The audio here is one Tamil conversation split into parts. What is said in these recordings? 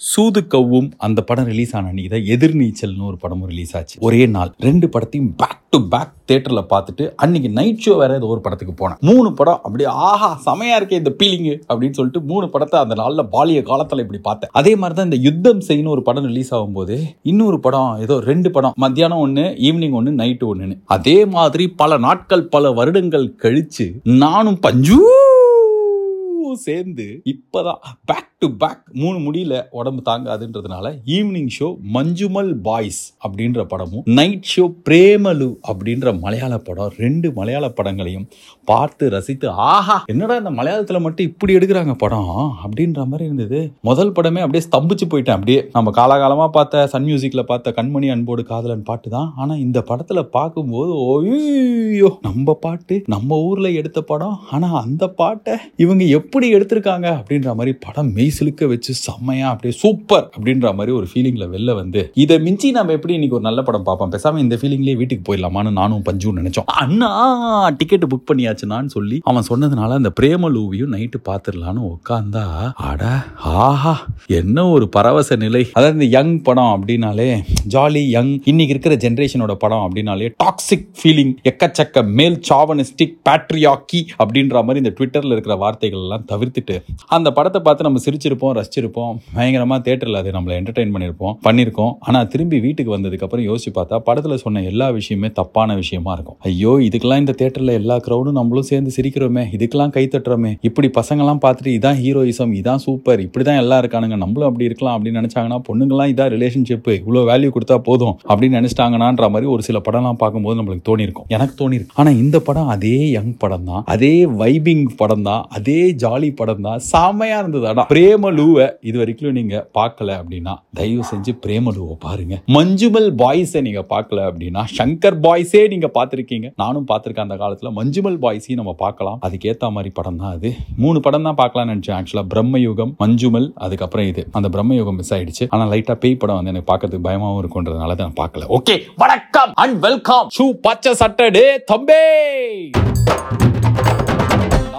சூது கவ்வும் அந்த படம் ரிலீஸ் ஆன அன்றைக்கி தான் எதிர்நீச்சல்னு ஒரு படமும் ரிலீஸ் ஆச்சு. ஒரே நாள் ரெண்டு படத்தையும் பேக் டு பேக் தேட்டர்ல பார்த்துட்டு அன்னைக்கு நைட் ஷோ வேற ஏதோ ஒரு படத்துக்கு போனேன். மூணு படம் அப்படியே ஆஹா செமையாக இருக்கே இந்த பீலிங்கு அப்படின்னு சொல்லிட்டு மூணு படத்தை அந்த நாளில் பாலிய காலத்துல இப்படி பார்த்தேன். அதே மாதிரி தான் இந்த யுத்தம் செய்யணும் ஒரு படம் ரிலீஸ் ஆகும்போது இன்னொரு படம் ஏதோ ரெண்டு படம் மத்தியானம் ஒன்று ஈவினிங் ஒன்று நைட்டு ஒன்றுன்னு அதே மாதிரி பல நாட்கள் பல வருடங்கள் கழிச்சு நானும் பஞ்சூ சேர்ந்து இப்பதான் பேக் டு பேக் மூணு முடியல உடம்பு தாங்காதுன்றதுனால ஈவினிங் ஷோ மஞ்சுமல் பாய்ஸ் அப்படின்ற படமும் நைட் ஷோ பிரேமலு அப்படின்ற மலையாள படம் ரெண்டு மலையாள படங்களையும் பார்த்து ரசித்து ஆஹா என்னடா இந்த மலையாளத்துல மட்டும் இப்படி எடுக்கிறாங்க படம் அப்படின்ற மாதிரி இருந்தது. முதல் படமே அப்படியே ஸ்தம்பிச்சு போயிட்டேன். அப்படியே நம்ம காலகாலமாக பார்த்த சன் மியூசிக்ல பார்த்த கண்மணி அன்போடு காதலன் பாட்டு தான். ஆனா இந்த படத்துல பார்க்கும்போது ஓய்யோ நம்ம பாட்டு நம்ம ஊர்ல எடுத்த படம். ஆனா அந்த பாட்டை இவங்க எப்படி எடுத்திருக்காங்க அப்படின்ற மாதிரி படம் மெய் சிலுக்க வச்சு செம்மையா அப்படியே சூப்பர் அப்படின்ற மாதிரி ஒரு ஃபீலிங்ல வெளில வந்து இதை மிஞ்சி நம்ம எப்படி இன்னைக்கு ஒரு நல்ல படம் பார்ப்போம்? பேசாம இந்த ஃபீலிங்லேயே வீட்டுக்கு போயிடலாமான்னு நானும் பஞ்சும் நினைச்சோம். அண்ணா டிக்கெட் புக் பண்ணியாச்சுனான்னு சொல்லி அவன் சொன்னதுனால அந்த பிரேமலூவியும் நைட்டு பார்த்துடலான்னு உட்காந்தா அட ஆஹா என்ன ஒரு பரவச நிலை. அதாவது இந்த யங் படம் அப்படின்னாலே ஜாலி யங் இன்னைக்கு இருக்கிற ஜென்ரேஷனோட படம் அப்படின்னாலே டாக்ஸிக் ஃபீலிங் எக்கச்சக்க மேல் சாவனிஸ்டிக் பேட்ரியாக்கி அப்படின்ற மாதிரி இந்த ட்விட்டர்ல இருக்கிற வார்த்தைகள் எல்லாம் தவிர்த்துட்டு அந்த படத்தை பார்த்து நம்ம சிரிச்சிருப்போம் ரசிச்சிருப்போம். பயங்கரமாக தேட்டரில் அது நம்மளை என்டர்டெயின் பண்ணியிருப்போம் பண்ணியிருக்கோம். ஆனால் திரும்பி வீட்டுக்கு வந்ததுக்கப்புறம் யோசிச்சு பார்த்தா படத்தில் சொன்ன எல்லா விஷயமே தப்பான விஷயமா இருக்கும். ஐயோ இதுக்கெல்லாம் இந்த தேட்டரில் எல்லா க்ரௌடும் நம்மளும் சேர்ந்து சிரிக்கிறோமே இதுக்கெல்லாம் கை தட்டுறோமே. இப்படி பசங்கள்லாம் பார்த்துட்டு இதான் ஹீரோயிசம் இதான் சூப்பர் இப்படி தான் எல்லாம் இருக்கானுங்க நம்மளும் அப்படி இருக்கலாம் அப்படின்னு நினச்சாங்கன்னா பொண்ணுங்களாம் இதான் ரிலேஷன்ஷிப் இவ்வளோ வேல்யூ கொடுத்தா போதும் அப்படின்னு நினைச்சிட்டாங்கன்னான்ற மாதிரி ஒரு சில படம்லாம் பார்க்கும்போது நம்மளுக்கு தோணிருக்கும் எனக்கு தோணிருக்கு ஆனால் இந்த படம் அதே யங் படம் தான் அதே வைபிங் படம் தான் அதே ஜா ஜாலி படம் தான் செம்மையாக இருந்தது. ஆனால் பிரேமலுவை இது வரைக்கும் நீங்கள் பார்க்கல அப்படின்னா தயவு செஞ்சு பிரேமலுவை பாருங்க. மஞ்சுமல் பாய்ஸை நீங்கள் பார்க்கல அப்படின்னா சங்கர் பாய்ஸே நீங்கள் பார்த்துருக்கீங்க. நானும் பார்த்துருக்கேன் அந்த காலத்தில். மஞ்சுமல் பாய்ஸையும் நம்ம பார்க்கலாம். அதுக்கேற்ற மாதிரி படம் தான் அது. மூணு படம் தான் பார்க்கலாம்னு நினச்சேன் ஆக்சுவலாக பிரம்மயுகம் மஞ்சுமல் அதுக்கப்புறம் இது. அந்த பிரம்மயுகம் மிஸ் ஆயிடுச்சு. ஆனால் லைட்டாக பேய் படம் வந்து எனக்கு பார்க்கறதுக்கு பயமாகவும் இருக்குன்றதுனால தான் நான் பார்க்கல. ஓகே வணக்கம் அண்ட் வெல்கம் ஷூ பச்சை சட்டடே தம்பே!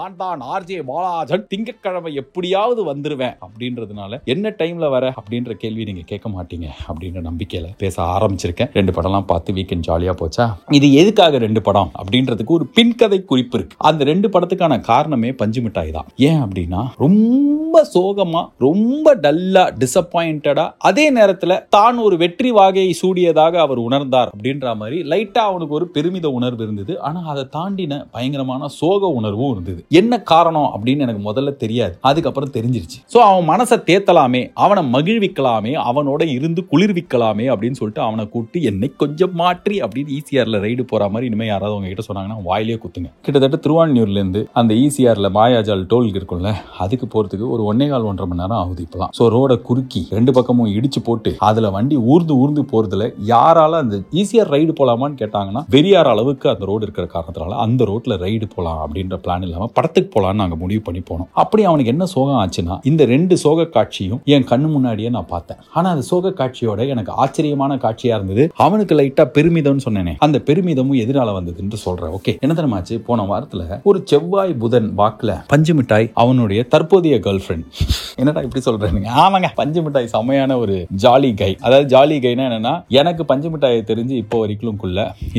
நான் தான் ஆர்ஜே பாலாஜன் திங்கட்கிழமை எப்படியாவது வந்துருவேன் அப்படின்றதுனால என்ன டைம்ல வர அப்படின்ற கேள்வி நீங்க கேட்க மாட்டீங்க அப்படின்ற நம்பிக்கையில பேச ஆரம்பிச்சிருக்கேன். ரெண்டு படம்லாம் பார்த்து வீக்கெண்ட் ஜாலியா போச்சா? இது எதுக்காக ரெண்டு படம் அப்படின்றதுக்கு ஒரு பின்கதை குறிப்பு இருக்கு. அந்த ரெண்டு படத்துக்கான காரணமே பஞ்சு மிட்டாய் தான். ஏன் அப்படின்னா ரொம்ப சோகமா ரொம்ப டல்லா டிசப்பாயிண்டடா அதே நேரத்துல தான் ஒரு வெற்றி வாகையை சூடியதாக அவர் உணர்ந்தார் அப்படின்ற மாதிரி லைட்டா அவனுக்கு ஒரு பெருமித உணர்வு இருந்தது. ஆனா அதை தாண்டின பயங்கரமான சோக உணர்வும் இருந்தது. என்ன காரணம் அப்படின்னு எனக்கு முதல்ல தெரியாது. அதுக்கப்புறம் தெரிஞ்சிருச்சு. ஸோ அவன் மனசை தேத்தலாமே அவனை மகிழ்விக்கலாமே அவனோட இருந்து குளிர்விக்கலாமே அப்படின்னு சொல்லிட்டு அவனை கூப்பிட்டு என்னை கொஞ்சம் மாற்றி அப்படின்னு ஈசிஆரில் ரைடு போகிற மாதிரி இனிமேல் யாராவது உங்ககிட்ட சொன்னாங்கன்னா வாயிலே குத்துங்க. கிட்டத்தட்ட திருவான்மியூர்லேருந்து அந்த ஈசிஆரில் மாயாஜால் டோல் இருக்கும்ல அதுக்கு போகிறதுக்கு ஒரு ஒன்னே கால் ஒன்றரை மணி நேரம் ஆகுது இப்போலாம். ஸோ ரோட குறுக்கி ரெண்டு பக்கமும் இடிச்சு போட்டு அதில் வண்டி ஊர்ந்து ஊர்ந்து போகிறதுல யாரால அந்த ஈசிஆர் ரைடு போகலாமான்னு கேட்டாங்கன்னா வெறியார் அளவுக்கு அந்த ரோடு இருக்கிற காரணத்தினால அந்த ரோட்டில் ரைடு போகலாம் அப்படின்ற பிளான் இல்லாமல் படத்துக்கு போலான்னு நாங்க முடிவு பண்ணி போனோம். அப்படி அவனுக்கு என்ன சோகம் ஆச்சுன்னா இந்த ரெண்டு சோக காட்சியும் என் கண்ணு முன்னாடியே நான் பார்த்தேன். ஆனா அந்த சோக காட்சியோட எனக்கு ஆச்சரியமான காட்சியா இருந்தது. அவனுக்கு லைட்டா பெருமிதம்னு சொன்னேனே. அந்த பெருமிதமும் எதிரால வந்ததுன்னு சொல்றேன் ஓகே என்ன தெரியுமாச்சு போன வாரத்துல ஒரு செவ்வாய் புதன் வாக்குல பஞ்சு மிட்டாய் அவனுடைய தற்போதைய கேர்ள் ஃப்ரெண்ட் என்னடா இப்படி சொல்றேனுங்க ஆமாங்க பஞ்சு மிட்டாய் செம்மையான ஒரு ஜாலி கை அதாவது ஜாலி கைனா என்னன்னா எனக்கு பஞ்சு மிட்டாயை தெரிஞ்சு இப்போ வரைக்கும்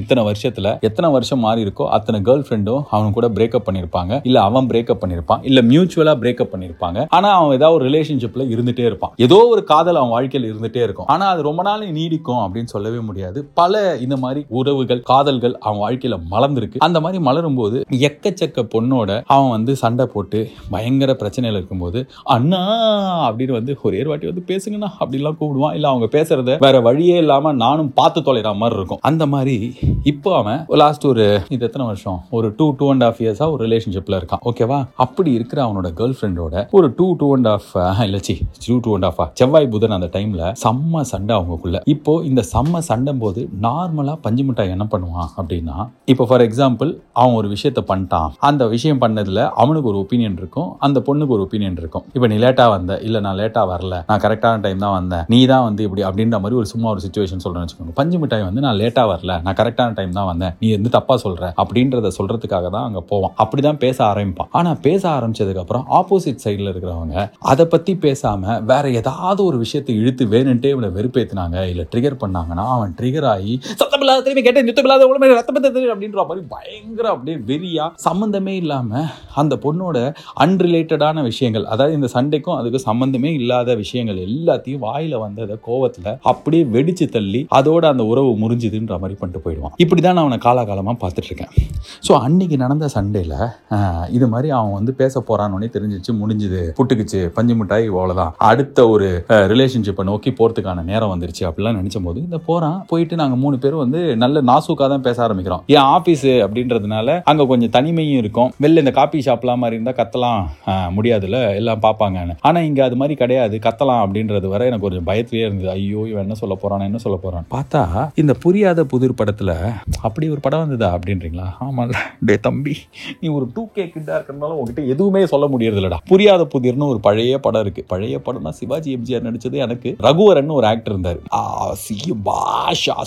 இத்தனை வருஷத்துல எத்தனை வருஷம் மாறி இருக்கோ அத்தனை கேர்ள் ஃப்ரெண்டும் அவன் கூட பிரேக்கப் பண்ணிருப்பாங்க. இல்ல அவன் பிரேக்கப் பண்ணிருப்பான் இல்லை மியூச்சுவலாக பிரேக்கப் பண்ணியிருப்பாங்க ஆனால் அவன் ஏதாவது ஒரு ரிலேஷன்ஷிப்பில் இருந்துகிட்டே இருப்பான். ஏதோ ஒரு காதல் அவன் வாழ்க்கையில் இருந்துகிட்டே இருக்கும். ஆனால் அது ரொம்ப நாள் நீடிக்கும் அப்படின்னு சொல்லவே முடியாது. பல இந்த மாதிரி உறவுகள் காதல்கள் அவன் வாழ்க்கையில் மலர்ந்துருக்கு. அந்த மாதிரி மலரும் போது எக்கச்சக்க பொண்ணோட அவன் வந்து சண்டை போட்டு பயங்கர பிரச்சனையில் இருக்கும்போது அண்ணா! அப்படின்னு வந்து ஒரே வாட்டி வந்து பேசுங்கண்ணா! அப்படிலாம் கூப்பிடுவான். இல்லை அவங்க பேசுறத வேற வழியே இல்லாமல் நானும் பார்த்து தொலைகிற மாதிரி இருக்கும். அந்த மாதிரி இப்போ அவன் லாஸ்ட் ஒரு இது எத்தனை வருஷம்? ஒரு டூ டூ அண்ட் ஹாஃப் இயர்ஸாக ஒரு ரிலேஷன்ஷிப்ல இருக்கான். ஓகேவா அப்படி இருக்கிற அவனோட கேர்ள் ஃப்ரெண்டோட ஒரு டூ டூ அண்ட் ஆஃப் இல்லச்சி டூ டூ அண்ட் ஆஃப் செவ்வாய் புதன் அந்த டைம்ல செம்ம சண்டை அவங்களுக்குள்ள. இப்போ இந்த செம்ம சண்டை போது நார்மலா பஞ்சு மிட்டாய் என்ன பண்ணுவான் அப்படின்னா இப்போ ஃபார் எக்ஸாம்பிள் அவன் ஒரு விஷயத்த பண்ணிட்டான். அந்த விஷயம் பண்ணதுல அவனுக்கு ஒரு ஒப்பீனியன் இருக்கும் அந்த பொண்ணுக்கு ஒரு ஒப்பீனியன் இருக்கும். இப்போ நீ லேட்டா வந்த இல்ல நான் லேட்டா வரல நான் கரெக்டான டைம் தான் வந்தேன் நீ தான் வந்து இப்படி அப்படின்ற மாதிரி ஒரு சும்மா ஒரு சுச்சுவேஷன் சொல்றேன்னு வச்சுக்கோங்க. பஞ்சு மிட்டாய் வந்து நான் லேட்டா வரல நான் கரெக்டான டைம் தான் வந்தேன் நீ வந்து தப்பா சொல்ற அப்படின்றத சொல்றதுக்காக தான் அங்க போவான். அப்படிதான் பேச ஆரம்பிப்பான். ஆனா பேச ஆரம்பிச்சதுக்கு அப்புறம் ஆப்போசிட் சைடில் இருக்கிறவங்க அதை பத்தி பேசாம வேற ஏதாவது ஒரு விஷயத்தை இழுத்து வேணுன்ட்டே இவனை வெறுப்பேத்தினாங்க இல்ல ட்ரிகர் பண்ணாங்கன்னா அவன் ட்ரிகர் ஆகி சத்தமில்லாத திரும்பி கேட்டேன் நித்தமில்லாத உடம்பு ரத்தப்பத்தை அப்படின்ற மாதிரி பயங்கர அப்படியே வெறியா சம்பந்தமே இல்லாம அந்த பொண்ணோட அன்ரிலேட்டடான விஷயங்கள் அதாவது இந்த சண்டைக்கும் அதுக்கு சம்பந்தமே இல்லாத விஷயங்கள் எல்லாத்தையும் வாயில வந்ததை கோவத்துல அப்படியே வெடிச்சு தள்ளி அதோட அந்த உறவு முறிஞ்சுதுன்ற மாதிரி பண்ணிட்டு போயிடுவான். இப்படிதான் நான் அவனை காலாகாலமா பார்த்துட்டு இருக்கேன். ஸோ அன்னைக்கு நடந்த சண்டையில் இது மாதிரி அவன் வந்து பேச போறான்னு தெரிஞ்சிச்சு முடிஞ்சுது. புட்டுக்குச்சு பஞ்சு மிட்டாய் அவ்வளோதான் அடுத்த ஒரு ரிலேஷன்ஷிப்பை நோக்கி போறதுக்கான நேரம் வந்துருச்சு அப்படிலாம் நினைச்ச போது இந்த போறான். போயிட்டு நாங்க மூணு பேரும் வந்து நல்ல நாசூக்கா தான் பேச ஆரம்பிக்கிறோம். என் ஆபீஸ் அப்படின்றதுனால அங்க கொஞ்சம் தனிமையும் இருக்கும். வெளில இந்த காபி ஷாப்லாம் மாதிரி இருந்தா கத்தலாம் ஆஹ், முடியாதுல்ல எல்லாம் பார்ப்பாங்கன்னு ஆனா இங்க அது மாதிரி கிடையாது கத்தலாம் அப்படின்றது வரை எனக்கு கொஞ்சம் பயத்திலே இருந்தது. ஐயோ இவன் என்ன சொல்ல போறான் என்ன சொல்ல போறான் பார்த்தா இந்த புரியாத புதிர் படத்துல அப்படி ஒரு படம் வந்ததா? அப்படின்றீங்களா? ஆமால டே தம்பி நீ ஒரு டூ கே கிட்டா இருக்கிறனால உங்ககிட்ட எதுவுமே சொல்ல முடியறது இல்லடா புரியாத புதிர்னு ஒரு பழைய படம் இருக்கு. பழைய படம்னா சிவாஜி எம்ஜிஆர் நடிச்சது எனக்கு ரகுவரன் ஒரு ஆக்டர் இருந்தார். ஆ, சி- பாஷா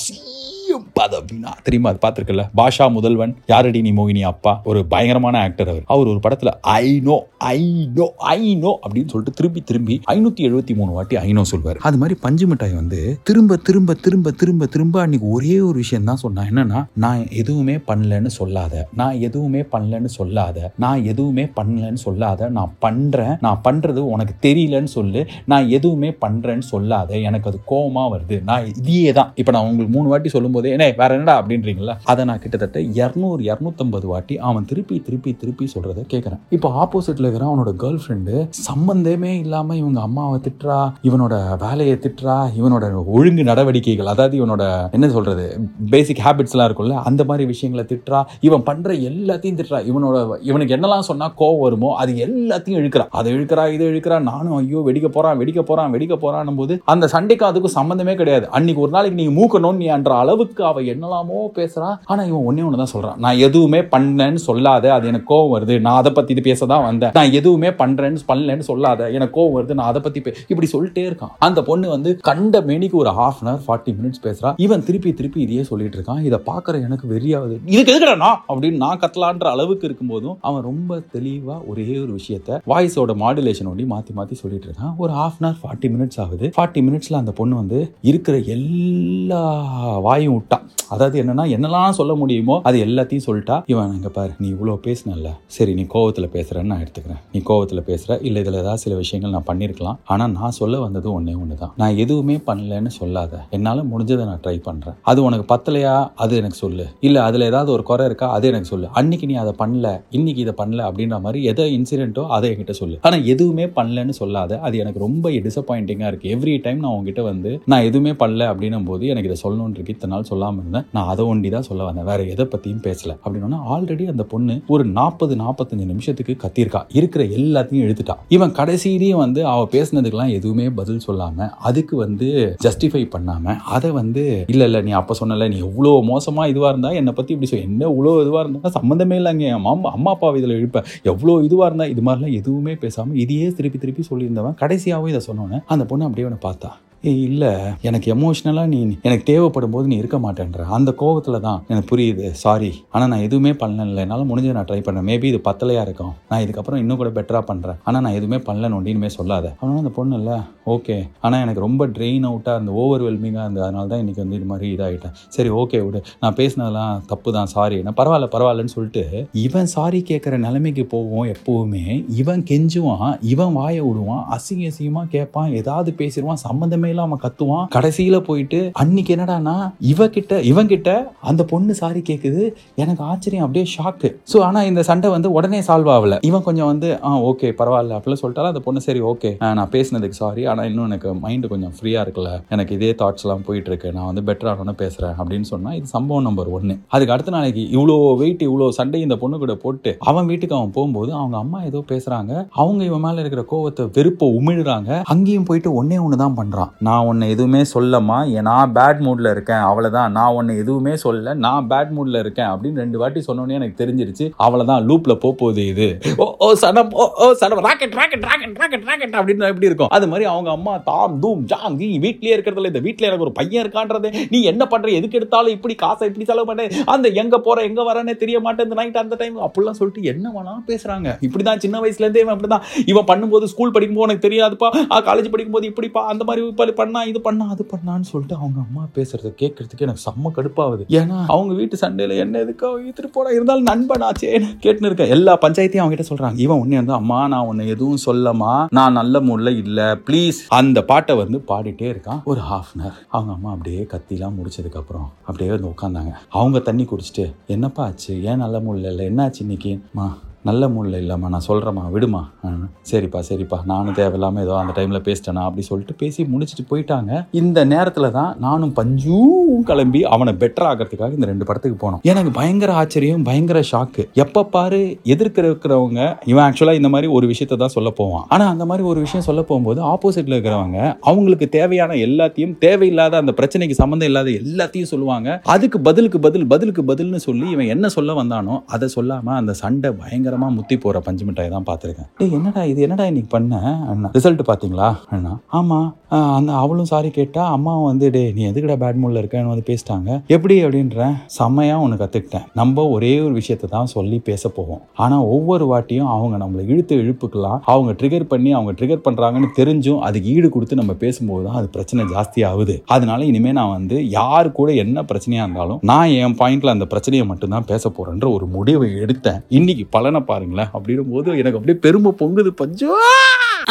ஐயம் பதவினா தெரியுமா? அது பார்த்துருக்கல பாஷா முதல்வன் யாரடி நீ மோகினி அப்பா? ஒரு பயங்கரமான ஆக்டர் அவர். அவர் ஒரு படத்தில் I know I know I know அப்படின்னு சொல்லிட்டு திரும்பி திரும்பி ஐநூத்தி எழுபத்தி மூணு வாட்டி ஐநோ சொல்வார். அது மாதிரி பஞ்சு மிட்டாய் வந்து திரும்ப திரும்ப திரும்ப திரும்ப திரும்ப அன்னைக்கு ஒரே ஒரு விஷயம் தான் சொன்னான். என்னன்னா நான் எதுவுமே பண்ணலன்னு சொல்லாத. நான் எதுவுமே பண்ணலன்னு சொல்லாத. நான் எதுவுமே பண்ணலன்னு சொல்லாத. நான் பண்றேன். நான் பண்றது உனக்கு தெரியலன்னு சொல்லு. நான் எதுவுமே பண்றேன்னு சொல்லாத. எனக்கு அது கோபமா வருது. நான் இதையே தான். இப்போ நான் உங்களுக்கு மூணு வாட்டி சொல்லும்போது என்ன வேற என்னடா? அப்படின்றீங்களா அதை நான் கிட்டத்தட்ட இரநூறு இரநூத்தம்பது வாட்டி அவன் திருப்பி திருப்பி திருப்பி சொல்றதை கேட்கறேன் இப்போ ஆப்போசிட்ல இருக்கிற அவனோட கேர்ள் ஃப்ரெண்டு சம்பந்தமே இல்லாம இவங்க அம்மாவை திட்டுறா இவனோட வேலையை திட்டுறா இவனோட ஒழுங்கு நடவடிக்கைகள் அதாவது இவனோட என்ன சொல்றது பேசிக் ஹேபிட்ஸ் எல்லாம் இருக்கும்ல அந்த மாதிரி விஷயங்களை திட்டுறா இவன் பண்ற எல்லாத்தையும் திட்டுறா. இவனோட இவனுக்கு என்னெல்லாம் சொன்னா கோவம் வருமோ அது எல்லாத்தையும் இழுக்கிறா. அதை இழுக்கிறா இதை இழுக்கிறா நானும் ஐயோ வெடிக்க போறான் வெடிக்க போறான் வெடிக்க போறான் போது அந்த சண்டைக்கும் அதுக்கும் சம்பந்தமே கிடையாது. அன்னைக்கு ஒரு நாளைக்கு நீங்க மூக்கணும் நீ அன்ற அளவுக்கு அவ என்னெல்லாமோ பேசுறா. ஆனா இவன் ஒன்னே ஒன்று தான் சொல்றான். நான் எதுவுமே பண்ணேன்னு சொல்லாத அது எனக்கு கோவம் வருது. நான் அதை பத்தி இது பேச தான் வந்தேன். நான் எதுவுமே பண்றேன்னு பண்ணலன்னு சொல்லாத எனக்கு கோவம் வருது. நான் அதை பத்தி பே- இப்படி சொல்லிட்டே இருக்கான். அந்த பொண்ணு வந்து கண்ட மேனிக்கு ஒரு half an hour forty minutes பேசுறா. இவன் திருப்பி திருப்பி இதையே சொல்லிட்டு இருக்கான். இதை பாக்குற எனக்கு வெறியாவது இதுக்கு எதுக்கடா நான்? அப்படின்னு நான் கத்தலான்ற அளவுக்கு இருக்கும்போதும் அவன் ரொம்ப தெளிவா ஒரே ஒரு விஷயத்த வாய்ஸோட மாடுலேஷன் ஒண்டி மாத்தி மாத்தி சொல்லிட்டு இருக்கான். ஒரு half an hour forty minutes ஆகுது. ஃபார்ட்டி மினிட்ஸ்ல அந்த பொண்ணு வந்து இருக்கிற எல்லா வாயும் விட்டா. அதாவது என்னன்னா என்னெல்லாம் சொல்ல முடியுமோ அது எல்லாத்தையும் சொல்லிட்டா இவன் இங்கே பாரு நீ இவ்வளோ பேசினல்ல. சரி நீ கோவத்தில் பேசுகிறேன்னு நான் எடுத்துக்கிறேன். நீ கோவத்தில் பேசுகிற இல்லை இதில் ஏதாவது சில விஷயங்கள் நான் பண்ணியிருக்கலாம் ஆனால் நான் சொல்ல வந்தது ஒன்றே ஒன்று தான் நான் எதுவுமே பண்ணலன்னு சொல்லாத. என்னால் முடிஞ்சதை நான் ட்ரை பண்ணுறேன் அது உனக்கு பத்தலையா? அது எனக்கு சொல்லு. இல்லை அதில் ஏதாவது ஒரு குறை இருக்கா? அது எனக்கு சொல்லு. அன்னைக்கு நீ அதை பண்ணல இன்னைக்கு இதை பண்ணல அப்படின்ற மாதிரி எதை இன்சிடென்ட்டோ அதை என்கிட்ட சொல்லு. ஆனால் எதுவுமே பண்ணலன்னு சொல்லாத. அது எனக்கு ரொம்ப டிசப்பாயிண்டிங்காக இருக்குது எவ்ரி டைம் நான் உங்ககிட்ட வந்து நான் எதுவுமே பண்ணல அப்படின்னும் போது எனக்கு இதை சொல்லணும்னு இத்தனை நாள் சொல்லாமல் இருந்தேன். நான் அதை ஒண்டி தான் சொல்ல வந்தேன். வேற எதை பத்தியும் பேசல. அப்படின்னா ஆல்ரெடி அந்த பொண்ணு ஒரு நாற்பது நாற்பத்தஞ்சு நிமிஷத்துக்கு கத்தியிருக்கா. இருக்கிற எல்லாத்தையும் எழுத்துட்டா இவன் கடைசியிலையும் வந்து அவ பேசினதுக்கெல்லாம் எதுவுமே பதில் சொல்லாம அதுக்கு வந்து ஜஸ்டிஃபை பண்ணாம அதை வந்து இல்ல இல்ல நீ அப்ப சொன்னல நீ எவ்வளோ மோசமா இதுவா இருந்தா என்னை பத்தி இப்படி சொல். என்ன இவ்வளோ இதுவா இருந்தா? சம்மந்தமே இல்லைங்க. என் அம்மா அம்மா அப்பா இதில் எழுப்ப எவ்வளோ இதுவா இருந்தா இது மாதிரிலாம் எதுவுமே பேசாம இதையே திருப்பி திருப்பி சொல்லியிருந்தவன். கடைசியாகவும் இதை சொன்னோன்னே அந்த பொண்ணு அப்படியே அவனை பார்த்தா. இல்லை. எனக்கு எமோஷ்னலாக நீ எனக்கு தேவைப்படும் போது நீ இருக்க மாட்டேன்ற. அந்த கோவத்தில் தான் எனக்கு புரியுது. சாரி ஆனால் நான் எதுவுமே பண்ணல. என்னால் முடிஞ்சதை நான் ட்ரை பண்ணேன் மேபி இது பத்தலையாக இருக்கும். நான் இதுக்கப்புறம் இன்னும் கூட பெட்டராக பண்ணுறேன் ஆனால் நான் எதுவுமே பண்ணல நொண்டினுமே சொல்லாத. ஆனால் அந்த பொண்ணு இல்லை. ஓகே ஆனால் எனக்கு ரொம்ப ட்ரெயின் அவுட்டாக அந்த ஓவர் வெல்மிங்காக இருந்தது. அதனால தான் இன்றைக்கி வந்து இது மாதிரி இதாகிட்டேன் சரி ஓகே விடு. நான் பேசினதெல்லாம் தப்பு தான் சாரி நான் பரவாயில்ல பரவாயில்லன்னு சொல்லிட்டு இவன் சாரி கேட்குற நிலைமைக்கு போவோம் எப்போவுமே. இவன் கெஞ்சுவான். இவன் வாயை விடுவான். அசிங்க அசிங்கமாக கேட்பான். ஏதாவது பேசிடுவான். சம்மந்தமே இல்லாம கத்துவான். கடைசியில போயிட்டு அன்னைக்கு என்னடானா இவகிட்ட இவங்கிட்ட இவன் அந்த பொண்ணு சாரி கேக்குது. எனக்கு ஆச்சரியம் அப்படியே ஷாக்கு ஸோ ஆனா இந்த சண்டை வந்து உடனே சால்வ் ஆகல. இவன் கொஞ்சம் வந்து ஆ ஓகே பரவாயில்ல அப்படின்னு சொல்லிட்டாலும் அந்த பொண்ணு சரி ஓகே நான் பேசினதுக்கு சாரி ஆனா இன்னும் எனக்கு மைண்டு கொஞ்சம் ஃப்ரீயா இருக்குல்ல. எனக்கு இதே தாட்ஸ் எல்லாம் போயிட்டு இருக்கு. நான் வந்து பெட்டர் ஆகணும்னு பேசுறேன் அப்படின்னு சொன்னா இது சம்பவம் நம்பர் ஒன்னு அதுக்கு அடுத்த நாளைக்கு இவ்வளோ வெயிட் இவ்வளோ சண்டை இந்த பொண்ணு கூட போட்டு அவன் வீட்டுக்கு அவன் போகும்போது அவங்க அம்மா ஏதோ பேசுறாங்க. அவங்க இவன் மேல இருக்கிற கோவத்தை வெறுப்பை உமிழுறாங்க. அங்கேயும் போயிட்டு ஒன்னே ஒன்று தான் பண்றான். நான் உன்னை எதுவுமே சொல்லம்மா. நான் பேட் மூடில் இருக்கேன். அவ்வளோதான் நான் உன்னை எதுவுமே சொல்ல நான் பேட் மூடில் இருக்கேன் அப்படின்னு ரெண்டு வாட்டி சொன்னோன்னே எனக்கு தெரிஞ்சிருச்சு. அவ்வளோதான் லூப்பில் போக போகுது இது. ஓ ஓ சடம் ஓ ஓ சடம் rocket rocket rocket rocket rocket அப்படின்னு எப்படி இருக்கும்? அது மாதிரி அவங்க அம்மா தாம் தூம் ஜாங் நீ வீட்டிலே இருக்கிறதுல இந்த வீட்டில் எனக்கு ஒரு பையன் இருக்கான்றது. நீ என்ன பண்ணுற எதுக்கு எடுத்தாலும் இப்படி காசை இப்படி செலவு பண்ண. அந்த எங்கே போகிற எங்கே வரனே தெரிய மாட்டேன் இந்த நைட் அந்த டைம் அப்படிலாம் சொல்லிட்டு என்ன பேசுகிறாங்க இப்படி தான் சின்ன வயசுலேருந்தே இவன் இவன் அப்படிதான். இவன் பண்ணும்போது ஸ்கூல் படிக்கும்போது உனக்கு தெரியாதுப்பா. காலேஜ் படிக்கும்போது இப்படிப்பா. அந்த மாதிரி அது பண்ணா இது பண்ணா அது பண்ணான்னு சொல்லிட்டு அவங்க அம்மா பேசுறத கேட்கறதுக்கு எனக்கு செம்ம கடுப்பாகுது. ஏன்னா அவங்க வீட்டு சண்டையில என்ன எதுக்கு அவங்க இழுத்துட்டு போனா இருந்தாலும் நண்பனாச்சே கேட்டுன்னு இருக்கேன் எல்லா பஞ்சாயத்தையும் அவங்க கிட்ட சொல்றாங்க. இவன் உன்னை வந்து அம்மா நான் உன்னை எதுவும் சொல்லமா? நான் நல்ல மூட்ல இல்ல. ப்ளீஸ் அந்த பாட்டை வந்து பாடிட்டே இருக்கான் ஒரு ஹாஃப் அன் அவர் அவங்க அம்மா அப்படியே கத்திலாம் முடிச்சதுக்கு அப்புறம் அப்படியே வந்து உட்காந்தாங்க. அவங்க தண்ணி குடிச்சிட்டு என்னப்பா ஆச்சு? ஏன் நல்ல மூட்ல என்னாச்சு இன்னைக்கு? மா நல்ல மூடில் இல்லைம்மா நான் சொல்கிறேம்மா விடுமா? ஆ, சரிப்பா சரிப்பா. நானும் தேவையில்லாமல் ஏதோ அந்த டைமில் பேசிட்டேனா அப்படி சொல்லிட்டு பேசி முடிச்சுட்டு போயிட்டாங்க. இந்த நேரத்தில் தான் நானும் பஞ்சும் கிளம்பி அவனை பெட்டர் ஆகிறதுக்காக இந்த ரெண்டு படத்துக்கு போனோம். எனக்கு பயங்கர ஆச்சரியம் பயங்கர ஷாக்கு எப்போ பாரு எதிர்க்கிற இருக்கிறவங்க இவன் ஆக்சுவலாக இந்த மாதிரி ஒரு விஷயத்த தான் சொல்ல போவான். ஆனால் அந்த மாதிரி ஒரு விஷயம் சொல்ல போகும்போது ஆப்போசிட்டில் இருக்கிறவங்க அவங்களுக்கு தேவையான எல்லாத்தையும் தேவையில்லாத அந்த பிரச்சனைக்கு சம்மந்தம் இல்லாத எல்லாத்தையும் சொல்லுவாங்க. அதுக்கு பதிலுக்கு பதில் பதிலுக்கு பதில்னு சொல்லி இவன் என்ன சொல்ல வந்தானோ அதை சொல்லாமல் அந்த சண்டை பயங்கர பயங்கரமா முத்தி போற பஞ்சு மிட்டாய் தான் பார்த்துருக்கேன். டேய் என்னடா இது? என்னடா இன்னைக்கு பண்ண? அண்ணா. ரிசல்ட் பாத்தீங்களா அண்ணா? ஆமா. ஆஹ் அந்த அவளும் சாரி கேட்டா அம்மாவும் வந்து டே நீ எதுக்குடா பேட் மூட்ல இருக்கேன்னு வந்து பேசிட்டாங்க? எப்படி அப்படின்றேன் செம்மையா ஒன்று கத்துக்கிட்டேன். நம்ம ஒரே ஒரு விஷயத்தை தான் சொல்லி பேச போவோம். ஆனா ஒவ்வொரு வாட்டியும் அவங்க நம்மளை இழுத்து இழுப்புக்கலாம். அவங்க ட்ரிகர் பண்ணி அவங்க ட்ரிகர் பண்றாங்கன்னு தெரிஞ்சும் அதுக்கு ஈடு கொடுத்து நம்ம பேசும்போது தான் அது பிரச்சனை ஜாஸ்தி ஆகுது. அதனால இனிமே நான் வந்து யார் கூட என்ன பிரச்சனையா இருந்தாலும் நான் என் பாயிண்ட்ல அந்த பிரச்சனையை மட்டும்தான் பேச போறேன்ற ஒரு முடிவை எடுத்தேன். இன்னைக்கு பலனை பாருங்களேன். அப்படின்னும் போது எனக்கு அப்படியே பெருமை பொங்குது. பஞ்சோ!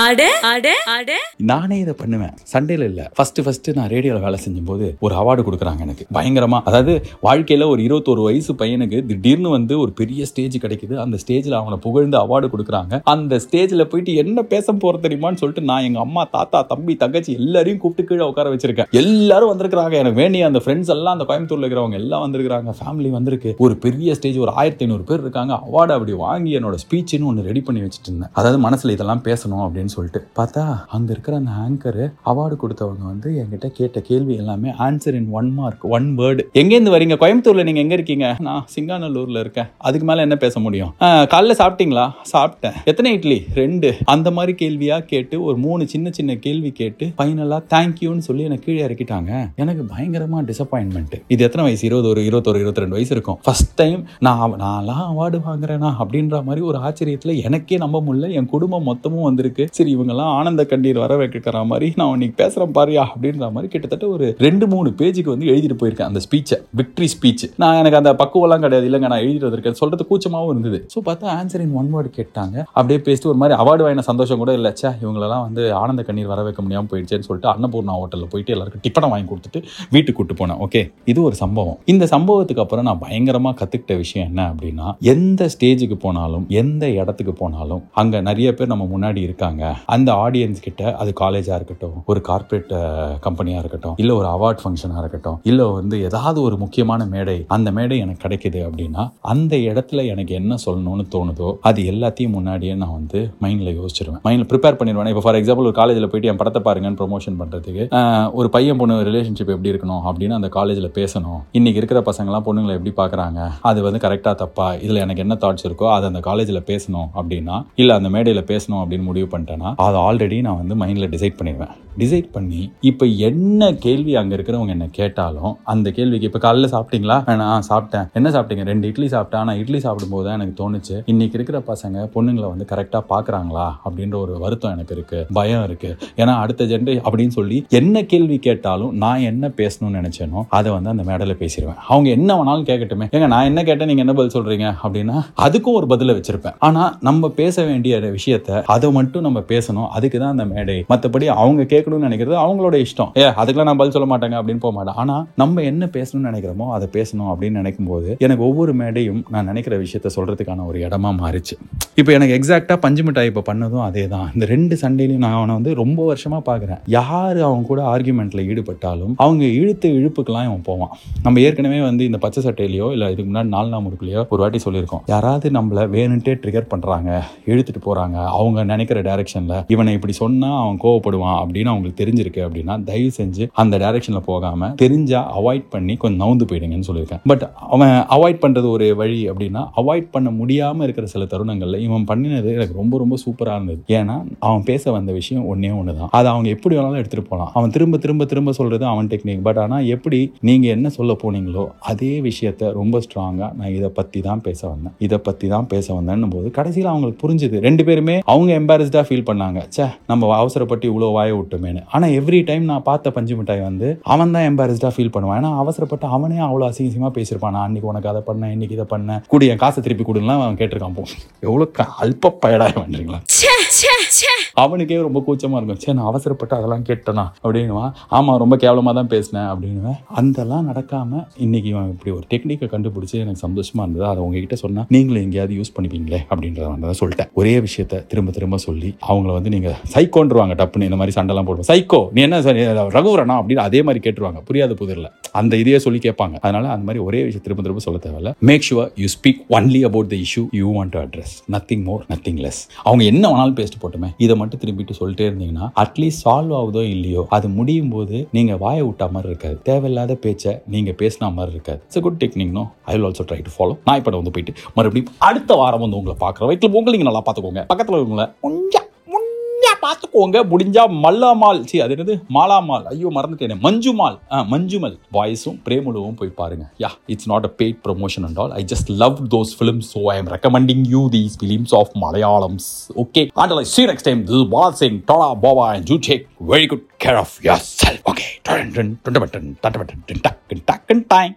அட அட அட. நானே இதை பண்ணுவேன். சண்டேல இல்ல. ஃபர்ஸ்ட் ஃபர்ஸ்ட் நான் ரேடியோல வேலை செஞ்சும்போது ஒரு அவார்டு கொடுக்குறாங்க எனக்கு. பயங்கரமா. அதாவது வாழ்க்கையில ஒரு இருபத்தோரு வயசு பையனுக்கு திடீர்னு வந்து ஒரு பெரிய ஸ்டேஜ் கிடைக்குது. அந்த ஸ்டேஜ்ல அவனை புகழ்ந்து அவார்டு கொடுக்குறாங்க. அந்த ஸ்டேஜ்ல போயிட்டு என்ன பேச போற தெரியுமான்னு சொல்லிட்டு நான் எங்க அம்மா தாத்தா தம்பி தங்கச்சி எல்லாரையும் கூப்பிட்டு கீழே உட்கார வச்சிருக்கேன். எல்லாரும் வந்திருக்கிறாங்க. எனக்கு வேண்டிய அந்த ஃப்ரெண்ட்ஸ் எல்லாம் அந்த கோயம்புத்தூர்ல இருக்கிறவங்க எல்லாம் வந்திருக்காங்க ஃபேமிலி வந்திருக்கு. ஒரு பெரிய ஸ்டேஜ் ஒரு ஆயிரத்தி ஐநூறு பேர் இருக்காங்க. அவார்டு அப்படி வாங்கி என்னோட ஸ்பீச்னு ஒன்று ரெடி பண்ணி வச்சுட்டு இருந்தேன். அதாவது மனசுல இதெல்லாம் பேசணும் அப்படின்னு சொல்லிட்டு. பார்த்தா அங்க இருக்கிற அந்த ஆங்கர் அவார்டு கொடுத்தவங்க வந்து என்கிட்ட கேட்ட கேள்வி எல்லாமே answer in one mark one word எங்கேருந்து வரீங்க? கோயம்புத்தூர்ல நீங்க எங்க இருக்கீங்க? நான் சிங்காநல்லூர்ல இருக்கேன். அதுக்கு மேல என்ன பேச முடியும்? காலைல சாப்பிட்டீங்களா? சாப்பிட்டேன். எத்தனை இட்லி? ரெண்டு. அந்த மாதிரி கேள்வியா கேட்டு ஒரு மூணு சின்ன சின்ன கேள்வி கேட்டு ஃபைனலா தேங்க்யூன்னு சொல்லி எனக்கு கீழே இறக்கிட்டாங்க. எனக்கு பயங்கரமா டிசப்பாயின்மெண்ட் இது எத்தனை வயசு? இருபது ஒரு இருபத்தொரு இருபத்தி ரெண்டு வயசு இருக்கும். ஃபர்ஸ்ட் டைம் நான் அவ- நான்லாம் அவார்டு வாங்குறேனா? அப்படின்ற மாதிரி ஒரு ஆச்சரியத்துல எனக்கே நம்ப முடியல. என் குடும்பம் மொத்தமும் வந்திருக்கு. சரி இவங்கெல்லாம் ஆனந்த கண்ணீர் வர வைக்கிற மாதிரி நான் இன்னைக்கு பேசுகிறேன் பாரியா அப்படின்ற மாதிரி கிட்டத்தட்ட ஒரு ரெண்டு மூணு பேஜுக்கு வந்து எழுதிட்டு போயிருக்கேன் அந்த ஸ்பீச்சை விக்ட்ரி ஸ்பீச் நான் எனக்கு அந்த பக்குவெல்லாம் கிடையாது. இல்லைங்க நான் எழுதிட்டு வந்திருக்கேன். சொல்றது கூச்சமாகவும் இருந்தது. ஸோ பார்த்தா ஆன்சர் இன் ஒன் வேர்டு கேட்டாங்க. அப்படியே பேசிட்டு ஒரு மாதிரி அவார்டு வாங்கின சந்தோஷம் கூட இல்லை. ச்சே இவங்களெல்லாம் வந்து ஆனந்த கண்ணீர் வர வைக்க முடியாமல் போயிடுச்சேன்னு சொல்லிட்டு அன்னபூர்ணா ஹோட்டலில் போயிட்டு எல்லாருக்கும் டிஃபனை வாங்கி கொடுத்துட்டு வீட்டுக்கு கூட்டு போனேன். ஓகே இது ஒரு சம்பவம். இந்த சம்பவத்துக்கு அப்புறம் நான் பயங்கரமாக கற்றுக்கிட்ட விஷயம் என்ன அப்படின்னா எந்த ஸ்டேஜுக்கு போனாலும் எந்த இடத்துக்கு போனாலும் அங்கே நிறைய பேர் நம்ம முன்னாடி இருக்காங்க. அந்த ஆடியன்ஸ் கிட்ட அது காலேஜாக இருக்கட்டும் ஒரு கார்பரேட் கம்பெனியாக இருக்கட்டும் இல்லை ஒரு அவார்ட் ஃபங்க்ஷனாக இருக்கட்டும் இல்லை வந்து ஏதாவது ஒரு முக்கியமான மேடை அந்த மேடை எனக்கு கிடைக்குது அப்படின்னா அந்த இடத்துல எனக்கு என்ன சொல்லணும்னு தோணுதோ அது எல்லாத்தையும் முன்னாடியே நான் வந்து மைண்ட்ல யோசிச்சிருவேன். மைண்டில் ப்ரிப்பேர் பண்ணிடுவேன். இப்போ ஃபார் எக்ஸாம்பிள் ஒரு காலேஜில் போயிட்டு என் படத்தை பாருங்கன்னு ப்ரொமோஷன் பண்ணுறதுக்கு ஒரு பையன் பொண்ணு ரிலேஷன்ஷிப் எப்படி இருக்கணும் அப்படின்னு அந்த காலேஜில் பேசணும். இன்றைக்கி இருக்கிற பசங்களாம் பொண்ணுங்களை எப்படி பார்க்குறாங்க அது வந்து கரெக்டாக தப்பா? இதில் எனக்கு என்ன தாட்ஸ் இருக்கோ அதை அந்த காலேஜில் பேசணும் அப்படின்னா இல்லை அந்த மேடையில் பேசணும் அப்படின்னு முடிவு பண்ணிட்டேன்னா அதை ஆல்ரெடி நான் வந்து மைண்டில் டிசைட் பண்ணிடுவேன். டிசைட் பண்ணி இப்போ என்ன கேள்வி அங்கே இருக்கிறவங்க என்ன கேட்டாலும் அந்த கேள்விக்கு இப்போ காலைல சாப்பிட்டீங்களா? நான் சாப்பிட்டேன். என்ன சாப்பிட்டீங்க? ரெண்டு இட்லி சாப்பிட்டேன். ஆனால் இட்லி சாப்பிடும்போது தான் எனக்கு தோணுச்சு இன்னைக்கு இருக்கிற பசங்க பொண்ணுங்களை வந்து கரெக்டாக பார்க்கறாங்களா அப்படின்ற ஒரு வருத்தம் எனக்கு இருக்குது பயம் இருக்குது ஏன்னா அடுத்த ஜென்ரே அப்படின்னு சொல்லி என்ன கேள்வி கேட்டாலும் நான் என்ன பேசணும்னு நினச்சேனோ அதை வந்து அந்த மேடையில் பேசிடுவேன். அவங்க என்ன வேணாலும் கேட்கட்டுமே ஏங்க நான் என்ன கேட்டேன்? நீங்கள் என்ன பதில் சொல்கிறீங்க அப்படின்னா அதுக்கும் ஒரு பதிலை வச்சுருப்பேன். ஆனால் நம்ம பேச வேண்டிய விஷயத்த அதை மட்டும் நம்ம பேசணும். அதுக்கு தான் அந்த மேடை. மற்றபடி அவங்க கேட்கணும்னு நினைக்கிறது அவங்களோட இஷ்டம். ஏ அதுக்கெல்லாம் நான் பதில் சொல்ல மாட்டேங்க அப்படின்னு போக மாட்டேன். ஆனால் நம்ம என்ன பேசணும்னு நினைக்கிறோமோ அதை பேசணும் அப்படின்னு நினைக்கும் போது எனக்கு ஒவ்வொரு மேடையும் நான் நினைக்கிற விஷயத்த சொல்கிறதுக்கான ஒரு இடமா மாறிச்சு. இப்போ எனக்கு எக்ஸாக்டாக பஞ்சு மிட்டாய் இப்போ பண்ணதும் அதே தான் இந்த ரெண்டு சண்டேலையும் நான் அவனை வந்து ரொம்ப வருஷமாக பார்க்குறேன் யார் அவங்க கூட ஆர்குமெண்ட்டில் ஈடுபட்டாலும் அவங்க இழுத்து இழுப்புக்கெல்லாம் இவன் போவான். நம்ம ஏற்கனவே வந்து இந்த பச்சை சட்டையிலையோ இல்லை இதுக்கு முன்னாடி நாலு முறுக்குலையோ ஒரு வாட்டி சொல்லியிருக்கோம். யாராவது நம்மளை வேணுன்ட்டே ட்ரிகர் பண்ணுறாங்க இழுத்துட்டு போகிறாங்க அவங்க நினைக்கிற டேரக்ட் டைரக்ஷனில் இவனை இப்படி சொன்னால் அவன் கோவப்படுவான் அப்படின்னு அவங்களுக்கு தெரிஞ்சிருக்கு அப்படின்னா தயவு செஞ்சு அந்த டைரக்ஷனில் போகாம தெரிஞ்சால் அவாய்ட் பண்ணி கொஞ்சம் நவுந்து போயிடுங்கன்னு சொல்லியிருக்கேன். பட் அவன் அவாய்ட் பண்ணுறது ஒரு வழி அப்படின்னா அவாய்ட் பண்ண முடியாமல் இருக்கிற சில தருணங்களில் இவன் பண்ணினது எனக்கு ரொம்ப ரொம்ப சூப்பராக இருந்தது. ஏன்னா அவன் பேச வந்த விஷயம் ஒன்றே ஒன்று தான் அதை அவங்க எப்படி வேணாலும் எடுத்துகிட்டு போகலாம் அவன் திரும்ப திரும்ப திரும்ப சொல்கிறது அவன் டெக்னிக் பட் ஆனால் எப்படி நீங்கள் என்ன சொல்ல போனீங்களோ அதே விஷயத்த ரொம்ப ஸ்ட்ராங்காக நான் இதை பற்றி தான் பேச வந்தேன். இதை பற்றி தான் பேச வந்தேன்னும் போது கடைசியில் அவங்களுக்கு புரிஞ்சுது. ரெண்டு பேருமே அவங்க எம்பாரஸ்டாக ஃபீல் பண்ணாங்க. ச்சே நம்ம அவசரப்பட்டு இவ்வளோ வாய விட்டோமேனு ஆனா எவ்ரி டைம் நான் பார்த்த பஞ்சு மிட்டாய் வந்து அவன் தான் எம்பாரஸ்டா ஃபீல் பண்ணுவான். ஏன்னா அவசரப்பட்டு அவனே அவ்வளோ அசிங்கசியமா பேசியிருப்பான். நான் அன்னைக்கு உனக்கு அதை பண்ணேன் இன்னைக்கு இதை பண்ணேன். கூடி என் காசை திருப்பி கொடுலாம் அவன் கேட்டிருக்கான் போ. எவ்வளோ அல்ப பயடாக ச்சே அவனுக்கே ரொம்ப கூச்சமா இருக்கும். சே நான் அவசரப்பட்டு அதெல்லாம் கேட்டேனா? அப்படின்னுவான் ஆமா ரொம்ப கேவலமா தான் பேசினேன் அப்படின்னுவேன் அதெல்லாம் நடக்காம இன்னைக்கு இவன் இப்படி ஒரு டெக்னிக்கை கண்டுபிடிச்சு எனக்கு சந்தோஷமா இருந்தது. அதை உங்ககிட்ட சொன்னா நீங்களும் எங்கேயாவது யூஸ் பண்ணிப்பீங்களே அப்படின்றத சொல்லிட்டேன். ஒரே விஷயத்த திரும்ப திரும்ப சொல்லி அவங்கள வந்து நீங்கள் சைக்கோன்றுவாங்க டப்புன்னு இந்த மாதிரி சண்டைலாம் போடுவோம். சைக்கோ நீ என்ன சார் ரகுவரனா அப்படின்னு அதே மாதிரி கேட்டுருவாங்க. புரியாத புதிரில். அந்த இதையே சொல்லி கேட்பாங்க. அதனால அந்த மாதிரி ஒரே விஷயம் திரும்ப திரும்ப சொல்ல தேவையில்ல. Make sure you speak only about the issue you want to address nothing more nothing less அவங்க என்ன வேணாலும் பேசிட்டு போட்டுமே இதை மட்டும் திரும்பிட்டு சொல்லிட்டே இருந்தீங்கன்னா அட்லீஸ்ட் சால்வ் ஆகுதோ இல்லையோ அது முடியும் போது நீங்கள் வாயை விட்டா மாதிரி இருக்காது. தேவையில்லாத பேச்சை நீங்கள் பேசின மாதிரி இருக்காது. It's good technique no I will also try to follow நான் இப்போ வந்து போயிட்டு மறுபடியும் அடுத்த வாரம் வந்து உங்களை பார்க்குற வயிற்றுல உங்களை நீங்கள் நல்லா பார்த்துக்கோங்க. பக்கத்தில் உங்களை கொஞ்சம் முன்னா பார்த்துக்கோங்க முடிஞ்சா மல்லாமால் சி அது என்னது மாலாமால் ஐயோ மறந்துட்டேன் மஞ்சுமால் ஆ மஞ்சுமல் வாய்ஸும் பிரேமுலுவும் போய் பாருங்க yeah it's not a paid promotion and all I just love those films so I'm recommending you these films of Malayalams okay and I see next time this this Singh Bala Singh and you take very good care of your of okay done done done done done done done done done done